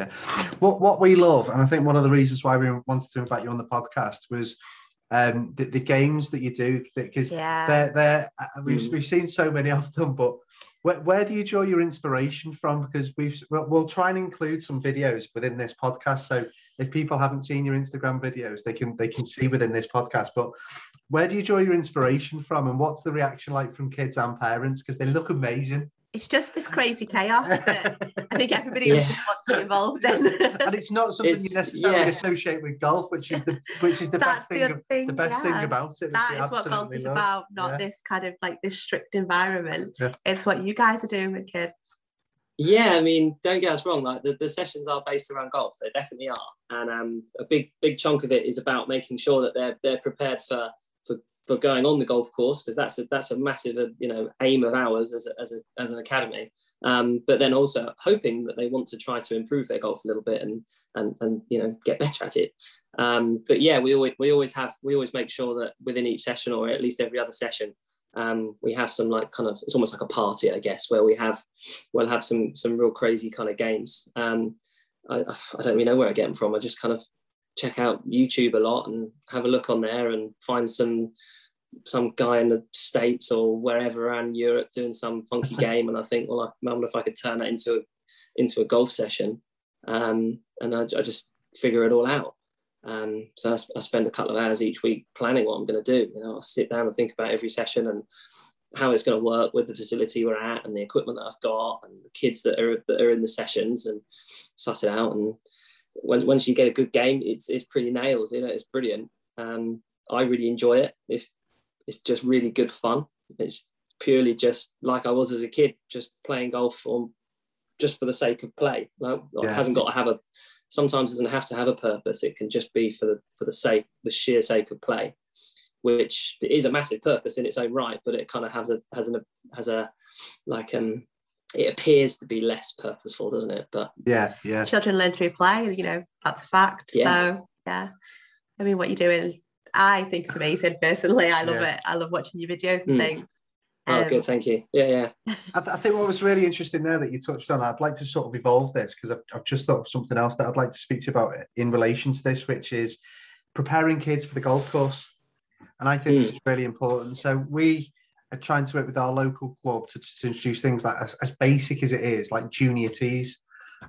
Yeah. What what we love, and I think one of the reasons why we wanted to invite you on the podcast was um, the, the games that you do because yeah. they're they're uh, we've, mm. we've seen so many of them, but where, where do you draw your inspiration from? Because we've we'll, we'll try and include some videos within this podcast, so if people haven't seen your Instagram videos, they can they can see within this podcast. But where do you draw your inspiration from, and what's the reaction like from kids and parents? Because they look amazing it's just this crazy chaos that I think everybody yeah. just wants to be involved in. and it's not something it's, you necessarily yeah. associate with golf, which is the which is the That's best the thing, thing, the best yeah. thing about it. That is what golf is love. about, not this kind of like this strict environment. It's what you guys are doing with kids. Yeah, I mean, don't get us wrong. Like the, the sessions are based around golf, they definitely are, and um, a big big chunk of it is about making sure that they're they're prepared for for going on the golf course because that's a that's a massive uh, you know aim of ours as a, as, a, as an academy. Um, but then also hoping that they want to try to improve their golf a little bit and and and you know get better at it. Um, but yeah, we always we always have we always make sure that within each session or at least every other session, um, we have some like kind of it's almost like a party, I guess, where we have we'll have some some real crazy kind of games. Um, I, I don't really know where I get them from. I just kind of check out YouTube a lot and have a look on there and find some some guy in the states or wherever around Europe doing some funky game, and I think, well, I wonder if I could turn that into a, into a golf session, um, and I, I, just figure it all out. Um, so I, I, spend a couple of hours each week planning what I'm going to do. You know, I'll sit down and think about every session and how it's going to work with the facility we're at and the equipment that I've got and the kids that are that are in the sessions and suss it out and when, once you get a good game, it's, it's pretty nails. You know, it's brilliant. Um, I really enjoy it. It's it's just really good fun. It's purely just like I was as a kid, just playing golf or just for the sake of play. No, yeah. it hasn't got to have a. Sometimes it doesn't have to have a purpose. It can just be for the for the sake, the sheer sake of play, which is a massive purpose in its own right. But it kind of has a has an has a like um it appears to be less purposeful, doesn't it? But yeah, yeah. Children learn through play, you know, that's a fact. Yeah. So yeah. I mean what you're doing, I think it's amazing personally. I love yeah. it. I love watching your videos and mm. things. Oh, um, good, thank you. Yeah, yeah. I, th- I, think what was really interesting there that you touched on, I'd like to sort of evolve this because I've, I've just thought of something else that I'd like to speak to you about in relation to this, which is preparing kids for the golf course. And I think mm. this is really important. So we are trying to work with our local club to, to introduce things like as, as, basic as it is, like junior tees,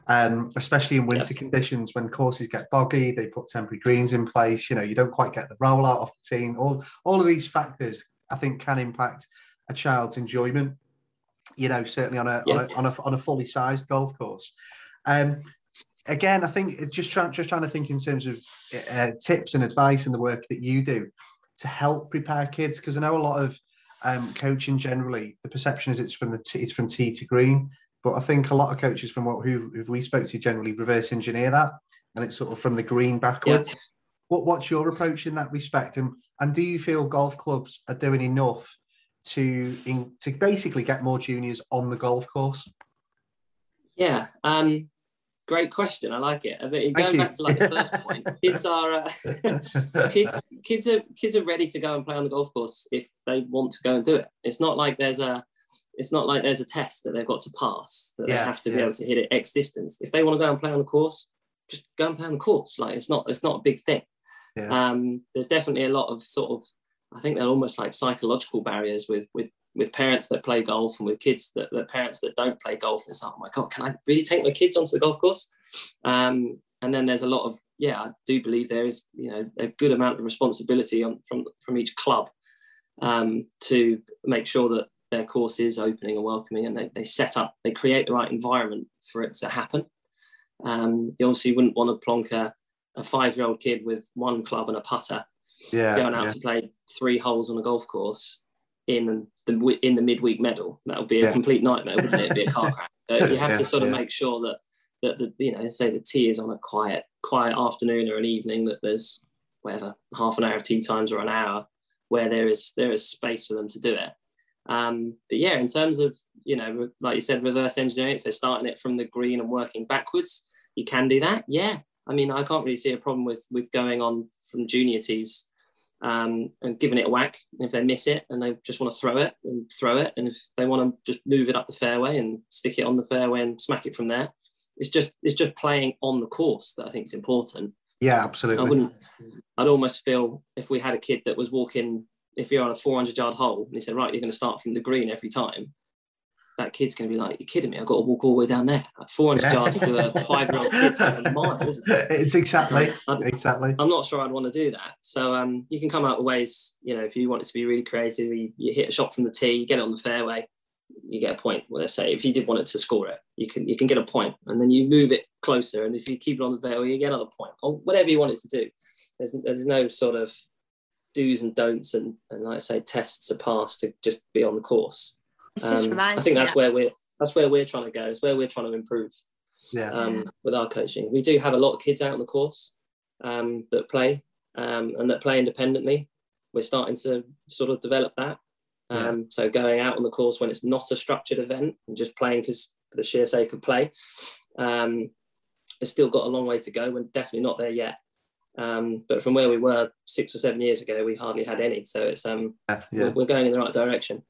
um, especially in winter yes. conditions when courses get boggy. They put temporary greens in place. You know, you don't quite get the rollout off the tee. All all of these factors, I think, can impact a child's enjoyment. You know, certainly on a, yes. on, a on a on a fully sized golf course. Um, again, I think just trying just trying to think in terms of uh, tips and advice and the work that you do to help prepare kids because I know a lot of um, coaching generally, the perception is it's from the t- it's from tee to green, but I think a lot of coaches from what who, who we spoke to generally reverse engineer that, and it's sort of from the green backwards. Yeah. What what's your approach in that respect, and and do you feel golf clubs are doing enough to in, to basically get more juniors on the golf course? Yeah, um, great question. I like it. I mean, going back to like the first point, kids are uh, kids kids are kids are ready to go and play on the golf course if they want to go and do it. It's not like there's a it's not like there's a test that they've got to pass that yeah, they have to yeah. be able to hit it X distance. If they want to go and play on the course, just go and play on the course. Like it's not it's not a big thing. Yeah. Um, there's definitely a lot of sort of I think they're almost like psychological barriers with with with parents that play golf and with kids that, that parents that don't play golf. It's like, oh my God, can I really take my kids onto the golf course? Um, and then there's a lot of, yeah, I do believe there is, you know, a good amount of responsibility on, from, from each club um, to make sure that their course is opening and welcoming and they, they set up, they create the right environment for it to happen. Um, you obviously wouldn't want to plonk a, a five-year-old kid with one club and a putter yeah, going out yeah. to play three holes on a golf course in the in the midweek medal. That would be a yeah. complete nightmare, wouldn't it? It'd be a car crash. So you have yeah, to sort of yeah. make sure that that the, you know, say the tee is on a quiet quiet afternoon or an evening that there's whatever half an hour of tee times or an hour where there is there is space for them to do it. Um, but yeah, in terms of you know, like you said, reverse engineering, so starting it from the green and working backwards, you can do that. Yeah, I mean, I can't really see a problem with with going on from junior tees um, and giving it a whack. And if they miss it and they just want to throw it, and throw it. And if they want to just move it up the fairway and stick it on the fairway and smack it from there, it's just it's just playing on the course that I think is important. Yeah, absolutely. I wouldn't. I'd almost feel if we had a kid that was walking, if you're on a 400 yard hole and he said, right, you're going to start from the green every time. That kid's going to be like, "You're kidding me! I've got to walk all the way down there, like 400 yeah. yards to a five-year-old kid's a mile, isn't it?" It's exactly, I'd, exactly. I'm not sure I'd want to do that. So um, you can come out with ways. You know, if you want it to be really creative, you, you hit a shot from the tee, you get it on the fairway, you get a point. Well, let's say if you did want it to score it, you can you can get a point, and then you move it closer, and if you keep it on the fairway, you get another point, or whatever you want it to do. There's there's no sort of do's and don'ts, and and like I say, tests are passed to just be on the course. Um, I think that's where we're that's where we're trying to go. It's where we're trying to improve. Yeah. Um, with our coaching, we do have a lot of kids out on the course um, that play um, and that play independently. We're starting to sort of develop that. Um, yeah. So going out on the course when it's not a structured event and just playing because for the sheer sake of play, um, it's still got a long way to go. We're definitely not there yet. Um, but from where we were six or seven years ago, we hardly had any. So it's um, yeah, yeah. We're, we're, going in the right direction.